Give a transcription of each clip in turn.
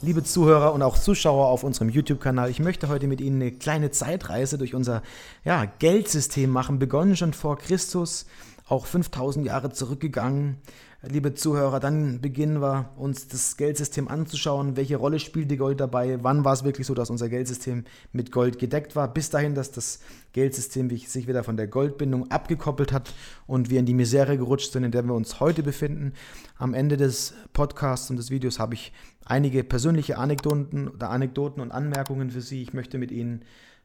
liebe Zuhörer und auch Zuschauer auf unserem YouTube-Kanal. Ich möchte heute mit Ihnen eine kleine Zeitreise durch unser ja, Geldsystem machen, begonnen schon vor Christus, auch 5000 Jahre zurückgegangen liebe Zuhörer, dann beginnen wir uns das Geldsystem anzuschauen. Welche Rolle spielte Gold dabei? Wann war es wirklich so, dass unser Geldsystem mit Gold gedeckt war? Bis dahin, dass das Geldsystem sich wieder von der Goldbindung abgekoppelt hat und wir in die Misere gerutscht sind, in der wir uns heute befinden. Am Ende des Podcasts und des Videos habe ich einige persönliche Anekdoten oder Anekdoten und Anmerkungen für Sie. Ich möchte mit Ihnen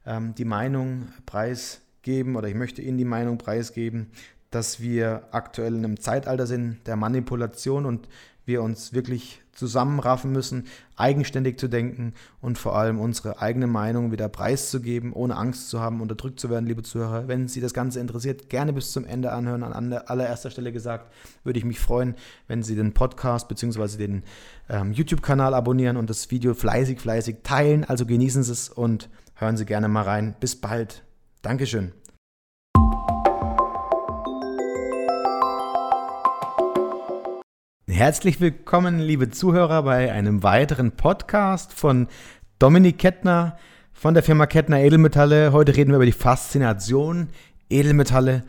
ähm, die Meinung preisgeben oder ich möchte Ihnen die Meinung preisgeben, dass wir aktuell in einem Zeitalter sind der Manipulation und wir uns wirklich zusammenraffen müssen, eigenständig zu denken und vor allem unsere eigene Meinung wieder preiszugeben, ohne Angst zu haben, unterdrückt zu werden, liebe Zuhörer. Wenn Sie das Ganze interessiert, gerne bis zum Ende anhören. An allererster Stelle gesagt, würde ich mich freuen, wenn Sie den Podcast bzw. den ähm, YouTube-Kanal abonnieren und das Video fleißig, fleißig teilen. Also genießen Sie es und hören Sie gerne mal rein. Bis bald. Dankeschön. Herzlich willkommen, liebe Zuhörer, bei einem weiteren Podcast von Dominik Kettner von der Firma Kettner Edelmetalle. Heute reden wir über die Faszination Edelmetalle,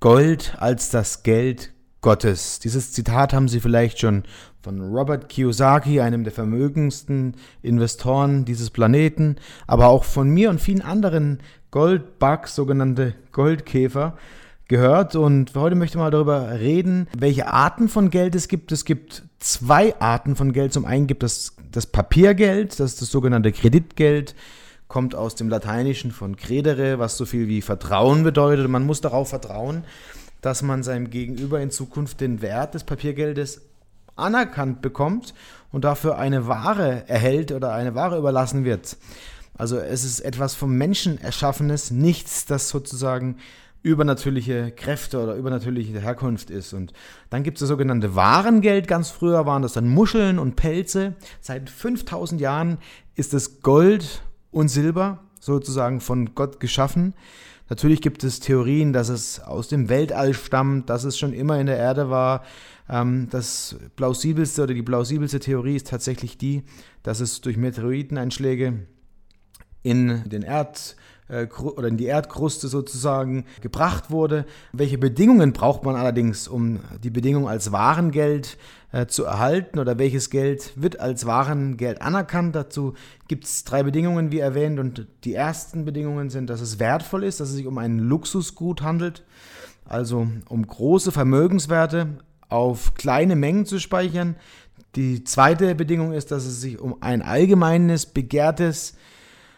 Gold als das Geld Gottes. Dieses Zitat haben Sie vielleicht schon von Robert Kiyosaki, einem der vermögendsten Investoren dieses Planeten, aber auch von mir und vielen anderen Goldbugs, sogenannte Goldkäfer, gehört und heute möchte ich mal darüber reden, welche Arten von Geld es gibt. Es gibt zwei Arten von Geld. Zum einen gibt es das Papiergeld, das ist das sogenannte Kreditgeld, kommt aus dem Lateinischen von credere, was so viel wie Vertrauen bedeutet. Man muss darauf vertrauen, dass man seinem Gegenüber in Zukunft den Wert des Papiergeldes anerkannt bekommt und dafür eine Ware erhält oder eine Ware überlassen wird. Also es ist etwas vom Menschen erschaffenes, nichts, das sozusagen übernatürliche Kräfte oder übernatürliche Herkunft ist. Und dann gibt es das sogenannte Warengeld. Ganz früher waren das dann Muscheln und Pelze. Seit 5000 Jahren ist es Gold und Silber sozusagen von Gott geschaffen. Natürlich gibt es Theorien, dass es aus dem Weltall stammt, dass es schon immer in der Erde war. Ähm, das plausibelste oder die plausibelste Theorie ist tatsächlich die, dass es durch Meteoriteneinschläge in den Erd oder in die Erdkruste sozusagen gebracht wurde. Welche Bedingungen braucht man allerdings, um die Bedingung als Warengeld äh, zu erhalten oder welches Geld wird als Warengeld anerkannt? Dazu gibt es drei Bedingungen, wie erwähnt. Und die ersten Bedingungen sind, dass es wertvoll ist, dass es sich um ein Luxusgut handelt, also um große Vermögenswerte auf kleine Mengen zu speichern. Die zweite Bedingung ist, dass es sich um ein allgemeines, begehrtes,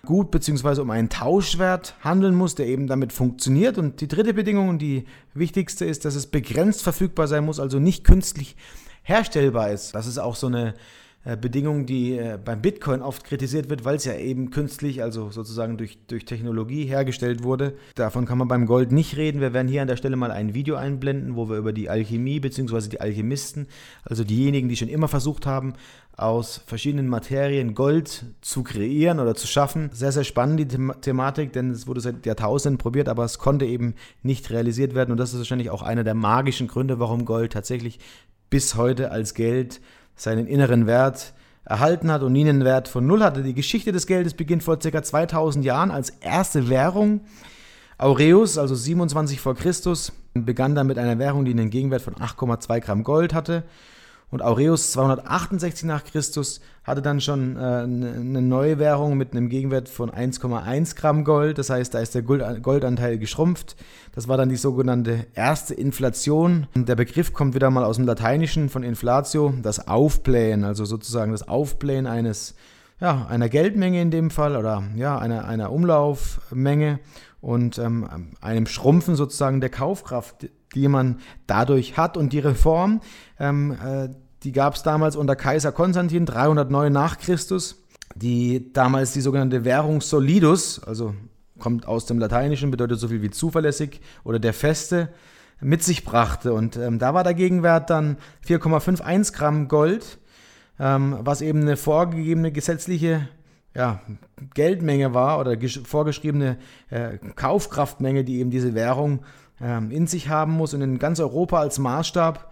Gut bzw. um einen Tauschwert handeln muss, der eben damit funktioniert. Und die dritte Bedingung und die wichtigste ist, dass es begrenzt verfügbar sein muss, also nicht künstlich herstellbar ist. Das ist auch so eine Bedingung, die äh, beim Bitcoin oft kritisiert wird, weil es ja eben künstlich, also sozusagen durch, durch Technologie hergestellt wurde. Davon kann man beim Gold nicht reden. Wir werden hier an der Stelle mal ein Video einblenden, wo wir über die Alchemie bzw. die Alchemisten, also diejenigen, die schon immer versucht haben, aus verschiedenen Materien Gold zu kreieren oder zu schaffen. Sehr, sehr spannend die The Thematik, denn es wurde seit Jahrtausenden probiert, aber es konnte eben nicht realisiert werden. Und das ist wahrscheinlich auch einer der magischen Gründe, warum Gold tatsächlich bis heute als Geld seinen inneren Wert erhalten hat und nie einen Wert von Null hatte. Die Geschichte des Geldes beginnt vor ca. 2000 Jahren als erste Währung. Aureus, also 27 vor Christus, begann dann mit einer Währung, die einen Gegenwert von 8,2 Gramm Gold hatte und Aureus 268 nach Christus hatte dann schon äh, eine neue Währung mit einem Gegenwert von 1,1 Gramm Gold. Das heißt, da ist der Goldanteil geschrumpft. Das war dann die sogenannte erste Inflation. Der Begriff kommt wieder mal aus dem Lateinischen von Inflatio, das Aufblähen, also sozusagen das Aufblähen eines, ja, einer Geldmenge in dem Fall oder ja, einer, einer Umlaufmenge und ähm, einem Schrumpfen sozusagen der Kaufkraft, die man dadurch hat. Und die Reform, ähm, äh, die gab es damals unter Kaiser Konstantin 309 nach Christus, die damals die sogenannte Währung solidus, also kommt aus dem Lateinischen, bedeutet so viel wie zuverlässig oder der Feste, mit sich brachte. Und ähm, da war der Gegenwert dann 4,51 Gramm Gold, ähm, was eben eine vorgegebene gesetzliche ja, Geldmenge war oder vorgeschriebene äh, Kaufkraftmenge, die eben diese Währung ähm, in sich haben muss. Und in ganz Europa als Maßstab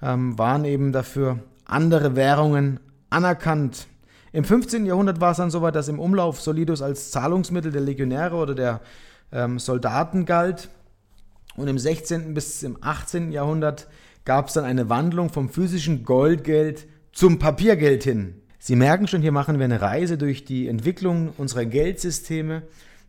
ähm, waren eben dafür andere Währungen anerkannt. Im 15. Jahrhundert war es dann so weit, dass im Umlauf Solidus als Zahlungsmittel der Legionäre oder der ähm, Soldaten galt. Und im 16. bis im 18. Jahrhundert gab es dann eine Wandlung vom physischen Goldgeld zum Papiergeld hin. Sie merken schon, hier machen wir eine Reise durch die Entwicklung unserer Geldsysteme.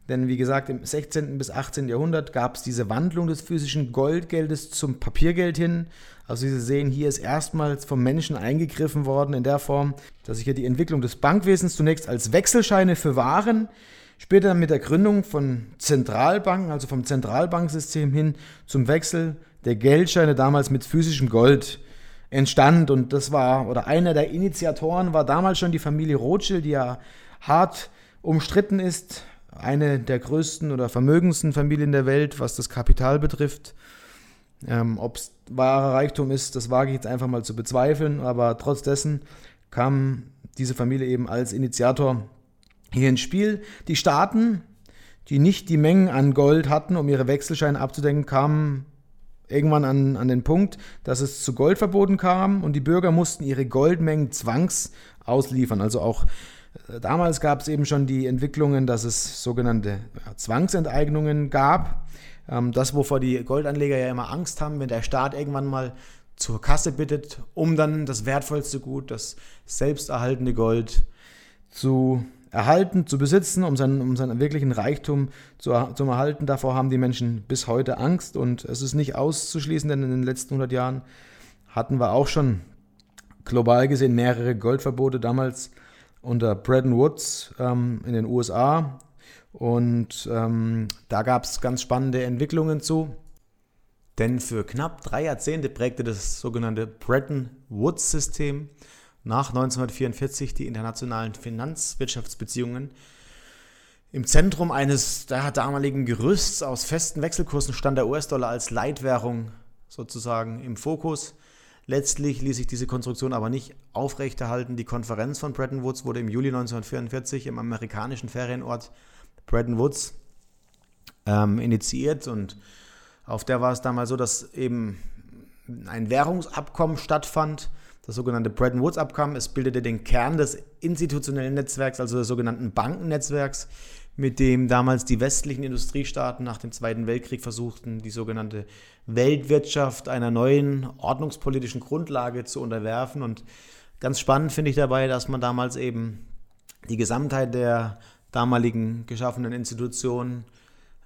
Denn wie gesagt, im 16. bis 18. Jahrhundert gab es diese Wandlung des physischen Goldgeldes zum Papiergeld hin. Also Sie sehen, hier ist erstmals vom Menschen eingegriffen worden in der Form, dass sich hier die Entwicklung des Bankwesens zunächst als Wechselscheine für Waren, später mit der Gründung von Zentralbanken, also vom Zentralbanksystem hin zum Wechsel der Geldscheine damals mit physischem Gold entstand. Und das war, oder einer der Initiatoren war damals schon die Familie Rothschild, die ja hart umstritten ist. Eine der größten oder vermögendsten Familien der Welt, was das Kapital betrifft. Ähm, Ob es wahrer Reichtum ist, das wage ich jetzt einfach mal zu bezweifeln, aber trotz dessen kam diese Familie eben als Initiator hier ins Spiel. Die Staaten, die nicht die Mengen an Gold hatten, um ihre Wechselscheine abzudenken, kamen irgendwann an, an den Punkt, dass es zu Goldverboten kam und die Bürger mussten ihre Goldmengen zwangs ausliefern. Also auch äh, damals gab es eben schon die Entwicklungen, dass es sogenannte Zwangsenteignungen gab. Ähm, das, wovor die Goldanleger ja immer Angst haben, wenn der Staat irgendwann mal zur Kasse bittet, um dann das wertvollste Gut, das selbsterhaltende Gold zu erhalten, zu besitzen, um seinen, um seinen wirklichen Reichtum zu, zu erhalten. Davor haben die Menschen bis heute Angst und es ist nicht auszuschließen, denn in den letzten 100 Jahren hatten wir auch schon global gesehen mehrere Goldverbote, damals unter Bretton Woods ähm, in den USA. Und ähm, da gab es ganz spannende Entwicklungen zu. Denn für knapp drei Jahrzehnte prägte das sogenannte Bretton Woods-System nach 1944 die internationalen Finanzwirtschaftsbeziehungen. Im Zentrum eines damaligen Gerüsts aus festen Wechselkursen stand der US-Dollar als Leitwährung sozusagen im Fokus. Letztlich ließ sich diese Konstruktion aber nicht aufrechterhalten. Die Konferenz von Bretton Woods wurde im Juli 1944 im amerikanischen Ferienort Bretton Woods ähm, initiiert und auf der war es damals so, dass eben ein Währungsabkommen stattfand, das sogenannte Bretton Woods Abkommen. Es bildete den Kern des institutionellen Netzwerks, also des sogenannten Bankennetzwerks, mit dem damals die westlichen Industriestaaten nach dem Zweiten Weltkrieg versuchten, die sogenannte Weltwirtschaft einer neuen ordnungspolitischen Grundlage zu unterwerfen. Und ganz spannend finde ich dabei, dass man damals eben die Gesamtheit der damaligen geschaffenen Institutionen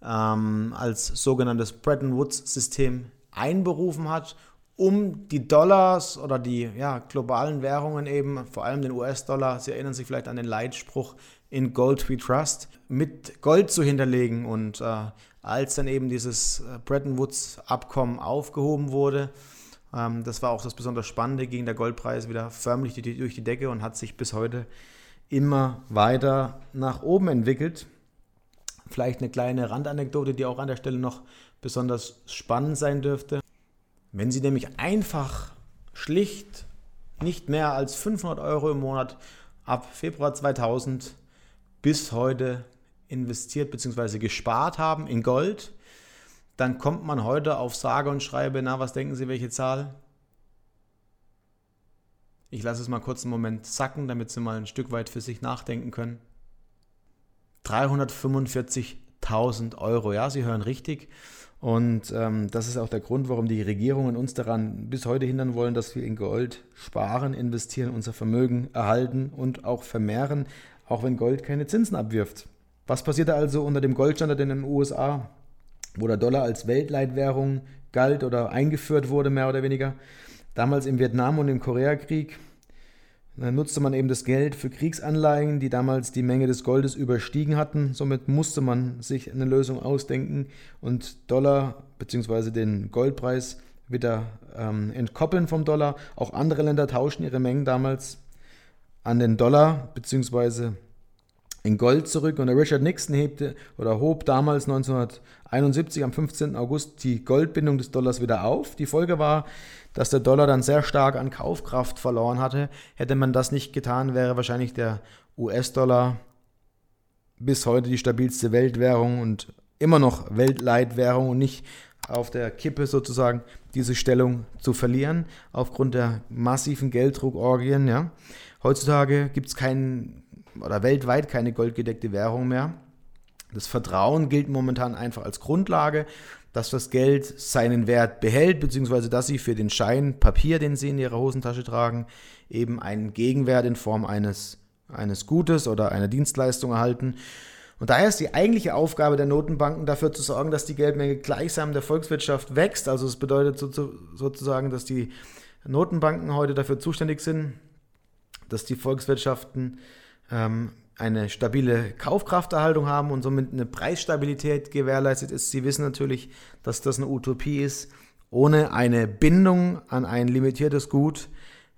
ähm, als sogenanntes Bretton Woods-System einberufen hat um die Dollars oder die ja, globalen Währungen eben, vor allem den US-Dollar, Sie erinnern sich vielleicht an den Leitspruch in Gold We Trust, mit Gold zu hinterlegen. Und äh, als dann eben dieses äh, Bretton Woods-Abkommen aufgehoben wurde, ähm, das war auch das besonders Spannende, ging der Goldpreis wieder förmlich die, durch die Decke und hat sich bis heute immer weiter nach oben entwickelt. Vielleicht eine kleine Randanekdote, die auch an der Stelle noch besonders spannend sein dürfte. Wenn Sie nämlich einfach schlicht nicht mehr als 500 Euro im Monat ab Februar 2000 bis heute investiert bzw. gespart haben in Gold, dann kommt man heute auf sage und schreibe, na, was denken Sie, welche Zahl? Ich lasse es mal kurz einen Moment sacken, damit Sie mal ein Stück weit für sich nachdenken können. 345.000 Euro, ja, Sie hören richtig. Und ähm, das ist auch der Grund, warum die Regierungen uns daran bis heute hindern wollen, dass wir in Gold sparen, investieren, unser Vermögen erhalten und auch vermehren, auch wenn Gold keine Zinsen abwirft. Was passierte also unter dem Goldstandard in den USA, wo der Dollar als Weltleitwährung galt oder eingeführt wurde, mehr oder weniger? Damals im Vietnam- und im Koreakrieg dann nutzte man eben das Geld für Kriegsanleihen, die damals die Menge des Goldes überstiegen hatten. Somit musste man sich eine Lösung ausdenken und Dollar bzw. den Goldpreis wieder ähm, entkoppeln vom Dollar. Auch andere Länder tauschen ihre Mengen damals an den Dollar bzw. in Gold zurück. Und der Richard Nixon hebte oder hob damals 1971 am 15. August die Goldbindung des Dollars wieder auf. Die Folge war, dass der Dollar dann sehr stark an Kaufkraft verloren hatte. Hätte man das nicht getan, wäre wahrscheinlich der US-Dollar bis heute die stabilste Weltwährung und immer noch Weltleitwährung und nicht auf der Kippe sozusagen diese Stellung zu verlieren aufgrund der massiven Gelddruckorgien. Ja. Heutzutage gibt es keinen oder weltweit keine goldgedeckte Währung mehr. Das Vertrauen gilt momentan einfach als Grundlage, dass das Geld seinen Wert behält, beziehungsweise dass Sie für den Schein Papier, den Sie in Ihrer Hosentasche tragen, eben einen Gegenwert in Form eines, eines Gutes oder einer Dienstleistung erhalten. Und daher ist die eigentliche Aufgabe der Notenbanken dafür zu sorgen, dass die Geldmenge gleichsam der Volkswirtschaft wächst. Also es bedeutet sozusagen, dass die Notenbanken heute dafür zuständig sind, dass die Volkswirtschaften ähm, eine stabile Kaufkrafterhaltung haben und somit eine Preisstabilität gewährleistet ist. Sie wissen natürlich, dass das eine Utopie ist. Ohne eine Bindung an ein limitiertes Gut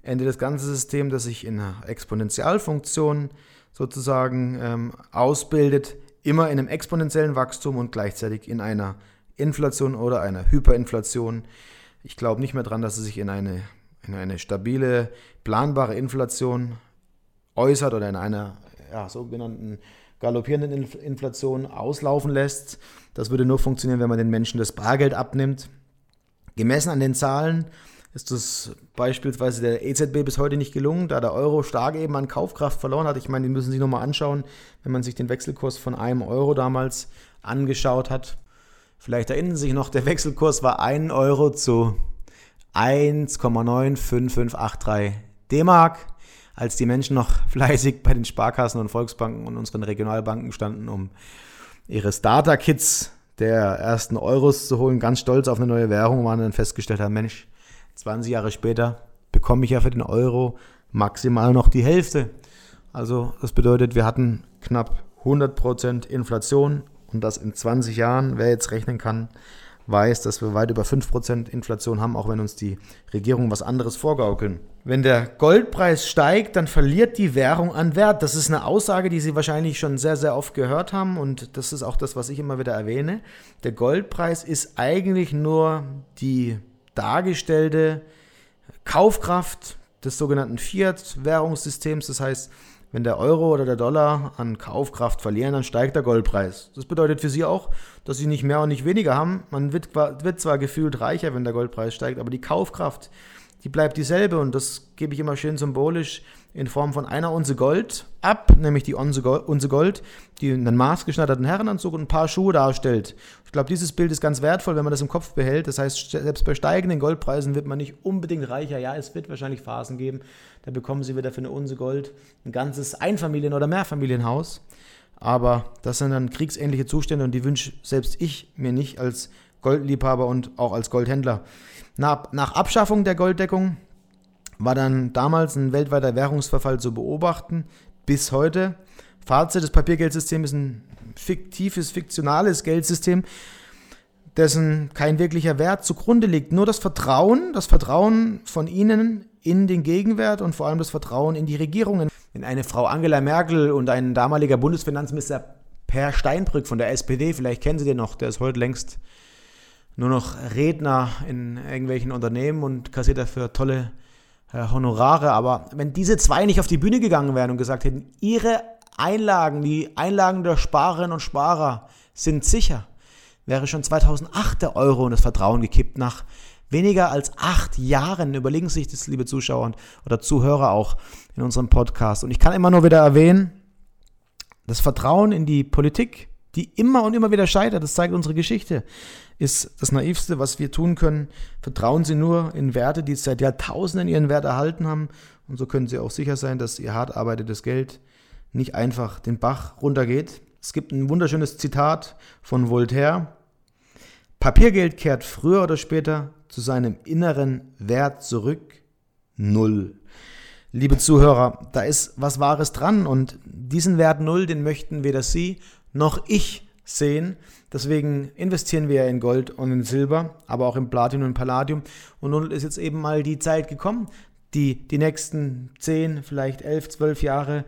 endet das ganze System, das sich in einer Exponentialfunktion sozusagen ähm, ausbildet, immer in einem exponentiellen Wachstum und gleichzeitig in einer Inflation oder einer Hyperinflation. Ich glaube nicht mehr daran, dass es sich in eine, in eine stabile, planbare Inflation äußert oder in einer ja, sogenannten galoppierenden Inflation auslaufen lässt. Das würde nur funktionieren, wenn man den Menschen das Bargeld abnimmt. Gemessen an den Zahlen ist das beispielsweise der EZB bis heute nicht gelungen, da der Euro stark eben an Kaufkraft verloren hat. Ich meine, die müssen Sie nochmal anschauen, wenn man sich den Wechselkurs von einem Euro damals angeschaut hat. Vielleicht erinnern Sie sich noch, der Wechselkurs war 1 Euro zu 1,95583 D-Mark als die Menschen noch fleißig bei den Sparkassen und Volksbanken und unseren Regionalbanken standen, um ihre Starter-Kits der ersten Euros zu holen, ganz stolz auf eine neue Währung waren, dann festgestellt haben, Mensch, 20 Jahre später bekomme ich ja für den Euro maximal noch die Hälfte. Also das bedeutet, wir hatten knapp 100% Inflation und das in 20 Jahren, wer jetzt rechnen kann, weiß, dass wir weit über 5% Inflation haben, auch wenn uns die Regierung was anderes vorgaukeln. Wenn der Goldpreis steigt, dann verliert die Währung an Wert. Das ist eine Aussage, die Sie wahrscheinlich schon sehr, sehr oft gehört haben und das ist auch das, was ich immer wieder erwähne. Der Goldpreis ist eigentlich nur die dargestellte Kaufkraft des sogenannten Fiat-Währungssystems. Das heißt, wenn der Euro oder der Dollar an Kaufkraft verlieren, dann steigt der Goldpreis. Das bedeutet für Sie auch, dass Sie nicht mehr und nicht weniger haben. Man wird, wird zwar gefühlt reicher, wenn der Goldpreis steigt, aber die Kaufkraft, die bleibt dieselbe und das gebe ich immer schön symbolisch in Form von einer Unze Gold ab, nämlich die Unze Gold, die einen maßgeschneiderten Herrenanzug und ein paar Schuhe darstellt. Ich glaube, dieses Bild ist ganz wertvoll, wenn man das im Kopf behält. Das heißt, selbst bei steigenden Goldpreisen wird man nicht unbedingt reicher. Ja, es wird wahrscheinlich Phasen geben, da bekommen Sie wieder für eine Unze Gold ein ganzes Einfamilien- oder Mehrfamilienhaus. Aber das sind dann kriegsähnliche Zustände und die wünsche selbst ich mir nicht als Goldliebhaber und auch als Goldhändler. Nach, nach Abschaffung der Golddeckung war dann damals ein weltweiter Währungsverfall zu beobachten, bis heute. Fazit, das Papiergeldsystem ist ein fiktives, fiktionales Geldsystem, dessen kein wirklicher Wert zugrunde liegt. Nur das Vertrauen, das Vertrauen von Ihnen in den Gegenwert und vor allem das Vertrauen in die Regierungen. Wenn eine Frau Angela Merkel und ein damaliger Bundesfinanzminister Per Steinbrück von der SPD, vielleicht kennen Sie den noch, der ist heute längst nur noch Redner in irgendwelchen Unternehmen und kassiert dafür tolle Honorare. Aber wenn diese zwei nicht auf die Bühne gegangen wären und gesagt hätten, ihre Einlagen, die Einlagen der Sparerinnen und Sparer sind sicher, wäre schon 2008 der Euro und das Vertrauen gekippt nach weniger als acht Jahren. Überlegen Sie sich das, liebe Zuschauer oder Zuhörer auch in unserem Podcast. Und ich kann immer nur wieder erwähnen, das Vertrauen in die Politik, die immer und immer wieder scheitert, das zeigt unsere Geschichte ist das Naivste, was wir tun können. Vertrauen Sie nur in Werte, die seit Jahrtausenden ihren Wert erhalten haben. Und so können Sie auch sicher sein, dass Ihr hart arbeitetes Geld nicht einfach den Bach runtergeht. Es gibt ein wunderschönes Zitat von Voltaire. Papiergeld kehrt früher oder später zu seinem inneren Wert zurück. Null. Liebe Zuhörer, da ist was Wahres dran und diesen Wert Null, den möchten weder Sie noch ich sehen. Deswegen investieren wir in Gold und in Silber, aber auch in Platin und Palladium. Und nun ist jetzt eben mal die Zeit gekommen, die die nächsten 10, vielleicht 11, 12 Jahre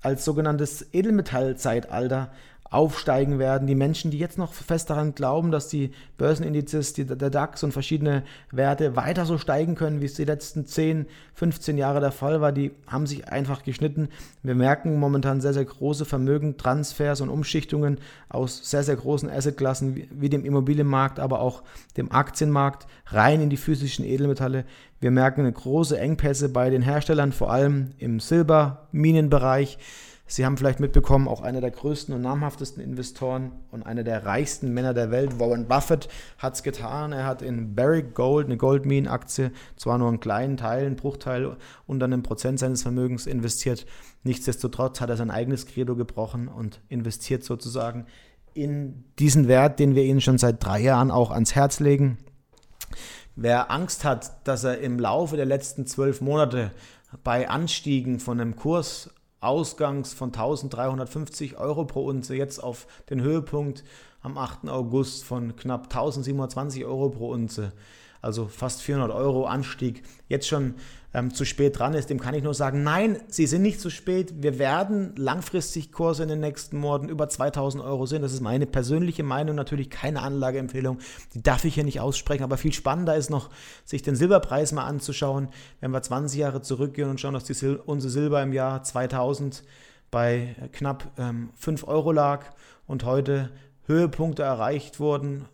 als sogenanntes Edelmetallzeitalter aufsteigen werden. Die Menschen, die jetzt noch fest daran glauben, dass die Börsenindizes, die, der DAX und verschiedene Werte weiter so steigen können, wie es die letzten 10, 15 Jahre der Fall war, die haben sich einfach geschnitten. Wir merken momentan sehr, sehr große Vermögen, Transfers und Umschichtungen aus sehr, sehr großen Assetklassen wie, wie dem Immobilienmarkt, aber auch dem Aktienmarkt rein in die physischen Edelmetalle. Wir merken große Engpässe bei den Herstellern, vor allem im Silberminenbereich. Sie haben vielleicht mitbekommen, auch einer der größten und namhaftesten Investoren und einer der reichsten Männer der Welt, Warren Buffett, hat es getan. Er hat in Barrick Gold, eine Goldmine-Aktie, zwar nur einen kleinen Teil, einen Bruchteil unter einem Prozent seines Vermögens investiert. Nichtsdestotrotz hat er sein eigenes Credo gebrochen und investiert sozusagen in diesen Wert, den wir Ihnen schon seit drei Jahren auch ans Herz legen. Wer Angst hat, dass er im Laufe der letzten zwölf Monate bei Anstiegen von einem Kurs Ausgangs von 1350 Euro pro Unze jetzt auf den Höhepunkt am 8. August von knapp 1720 Euro pro Unze, also fast 400 Euro Anstieg, jetzt schon ähm, zu spät dran ist, dem kann ich nur sagen, nein, Sie sind nicht zu spät. Wir werden langfristig Kurse in den nächsten Monaten über 2000 Euro sehen. Das ist meine persönliche Meinung, natürlich keine Anlageempfehlung. Die darf ich hier nicht aussprechen, aber viel spannender ist noch, sich den Silberpreis mal anzuschauen. Wenn wir 20 Jahre zurückgehen und schauen, dass Sil unser Silber im Jahr 2000 bei knapp ähm, 5 Euro lag und heute Höhepunkte erreicht wurden,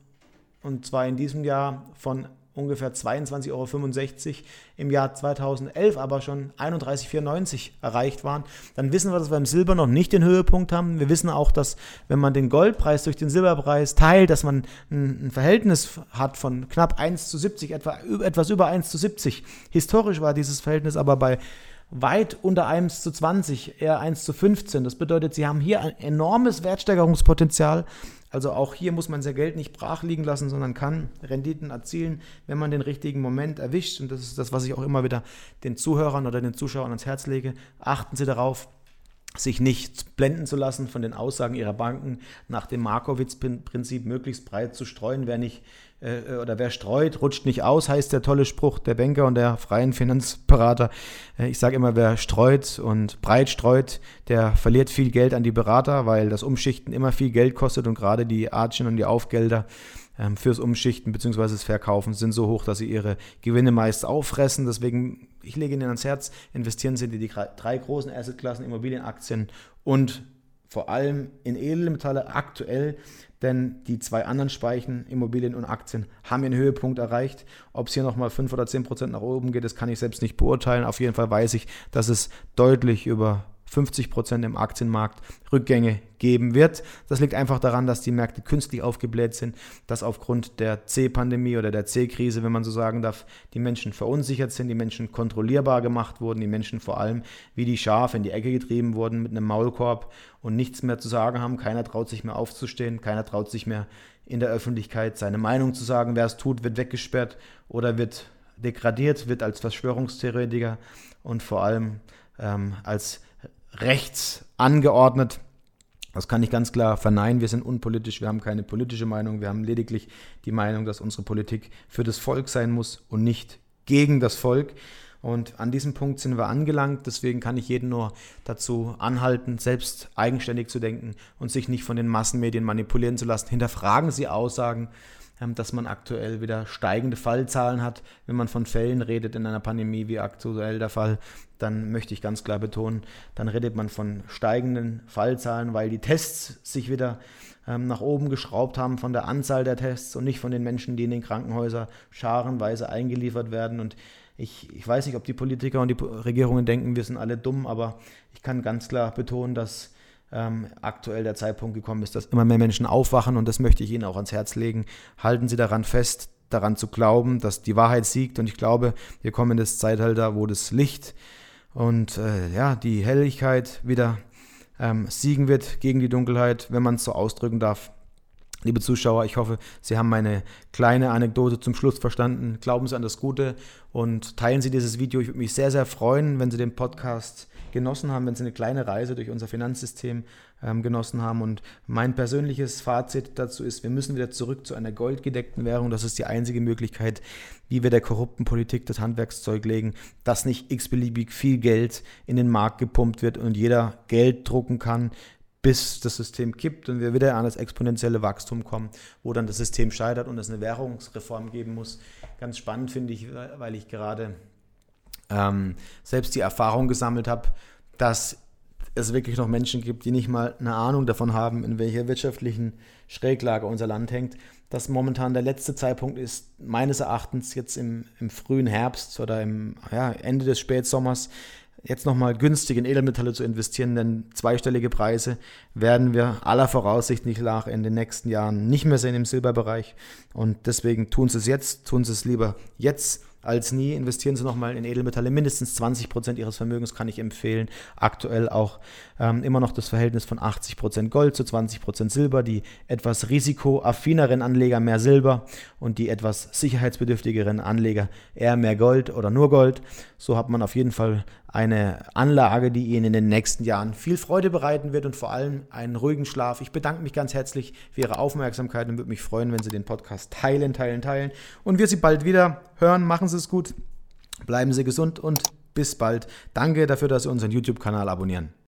und zwar in diesem Jahr von ungefähr 22,65 Euro im Jahr 2011 aber schon 31,94 erreicht waren, dann wissen wir, dass wir im Silber noch nicht den Höhepunkt haben. Wir wissen auch, dass wenn man den Goldpreis durch den Silberpreis teilt, dass man ein, Verhältnis hat von knapp 1 zu 70, etwa, etwas über 1 zu 70. Historisch war dieses Verhältnis aber bei weit unter 1 zu 20, eher 1 zu 15. Das bedeutet, sie haben hier ein enormes Wertsteigerungspotenzial also auch hier muss man sein Geld nicht brach liegen lassen, sondern kann Renditen erzielen, wenn man den richtigen Moment erwischt. Und das ist das, was ich auch immer wieder den Zuhörern oder den Zuschauern ans Herz lege. Achten Sie darauf, sich nicht blenden zu lassen von den Aussagen ihrer Banken nach dem Markowitz-Prinzip möglichst breit zu streuen. Wer nicht äh, oder wer streut, rutscht nicht aus, heißt der tolle Spruch der Banker und der freien Finanzberater. Äh, ich sage immer, wer streut und breit streut, der verliert viel Geld an die Berater, weil das Umschichten immer viel Geld kostet und gerade die Archen und die Aufgelder ähm, fürs Umschichten bzw. das Verkaufen sind so hoch, dass sie ihre Gewinne meist auffressen. Deswegen, ich lege Ihnen ans Herz, investieren Sie in die drei großen Assetklassen, Immobilienaktien und vor allem in Edelmetalle aktuell, denn die zwei anderen Speichen, Immobilien und Aktien, haben ihren Höhepunkt erreicht. Ob es hier nochmal 5 oder 10 Prozent nach oben geht, das kann ich selbst nicht beurteilen. Auf jeden Fall weiß ich, dass es deutlich über 50 Prozent im Aktienmarkt Rückgänge geben wird. Das liegt einfach daran, dass die Märkte künstlich aufgebläht sind, dass aufgrund der C-Pandemie oder der C-Krise, wenn man so sagen darf, die Menschen verunsichert sind, die Menschen kontrollierbar gemacht wurden, die Menschen vor allem wie die Schafe in die Ecke getrieben wurden mit einem Maulkorb und nichts mehr zu sagen haben. Keiner traut sich mehr aufzustehen, keiner traut sich mehr in der Öffentlichkeit seine Meinung zu sagen. Wer es tut, wird weggesperrt oder wird degradiert, wird als Verschwörungstheoretiker und vor allem ähm, als rechts angeordnet. Das kann ich ganz klar verneinen. Wir sind unpolitisch, wir haben keine politische Meinung, wir haben lediglich die Meinung, dass unsere Politik für das Volk sein muss und nicht gegen das Volk. Und an diesem Punkt sind wir angelangt. Deswegen kann ich jeden nur dazu anhalten, selbst eigenständig zu denken und sich nicht von den Massenmedien manipulieren zu lassen. Hinterfragen Sie Aussagen dass man aktuell wieder steigende Fallzahlen hat. Wenn man von Fällen redet in einer Pandemie, wie aktuell der Fall, dann möchte ich ganz klar betonen, dann redet man von steigenden Fallzahlen, weil die Tests sich wieder ähm, nach oben geschraubt haben von der Anzahl der Tests und nicht von den Menschen, die in den Krankenhäusern scharenweise eingeliefert werden. Und ich, ich weiß nicht, ob die Politiker und die Regierungen denken, wir sind alle dumm, aber ich kann ganz klar betonen, dass ähm, aktuell der Zeitpunkt gekommen ist, dass immer mehr Menschen aufwachen und das möchte ich Ihnen auch ans Herz legen. Halten Sie daran fest, daran zu glauben, dass die Wahrheit siegt und ich glaube, wir kommen in das Zeitalter, wo das Licht und äh, ja, die Helligkeit wieder ähm, siegen wird gegen die Dunkelheit, wenn man es so ausdrücken darf. Liebe Zuschauer, ich hoffe, Sie haben meine kleine Anekdote zum Schluss verstanden. Glauben Sie an das Gute und teilen Sie dieses Video. Ich würde mich sehr, sehr freuen, wenn Sie den Podcast genossen haben, wenn Sie eine kleine Reise durch unser Finanzsystem ähm, genossen haben. Und mein persönliches Fazit dazu ist, wir müssen wieder zurück zu einer goldgedeckten Währung. Das ist die einzige Möglichkeit, wie wir der korrupten Politik das Handwerkszeug legen, dass nicht x-beliebig viel Geld in den Markt gepumpt wird und jeder Geld drucken kann bis das System kippt und wir wieder an das exponentielle Wachstum kommen, wo dann das System scheitert und es eine Währungsreform geben muss. Ganz spannend finde ich, weil ich gerade ähm, selbst die Erfahrung gesammelt habe, dass es wirklich noch Menschen gibt, die nicht mal eine Ahnung davon haben, in welcher wirtschaftlichen Schräglage unser Land hängt, dass momentan der letzte Zeitpunkt ist, meines Erachtens jetzt im, im frühen Herbst oder im ja, Ende des Spätsommers, jetzt nochmal günstig in Edelmetalle zu investieren, denn zweistellige Preise werden wir aller Voraussicht nach in den nächsten Jahren nicht mehr sehen im Silberbereich. Und deswegen tun Sie es jetzt, tun Sie es lieber jetzt als nie. Investieren Sie nochmal in Edelmetalle. Mindestens 20 Prozent Ihres Vermögens kann ich empfehlen. Aktuell auch ähm, immer noch das Verhältnis von 80 Prozent Gold zu 20 Prozent Silber. Die etwas risikoaffineren Anleger mehr Silber und die etwas sicherheitsbedürftigeren Anleger eher mehr Gold oder nur Gold. So hat man auf jeden Fall eine Anlage, die Ihnen in den nächsten Jahren viel Freude bereiten wird und vor allem einen ruhigen Schlaf. Ich bedanke mich ganz herzlich für Ihre Aufmerksamkeit und würde mich freuen, wenn Sie den Podcast teilen, teilen, teilen. Und wir Sie bald wieder hören. Machen Sie es gut, bleiben Sie gesund und bis bald. Danke dafür, dass Sie unseren YouTube-Kanal abonnieren.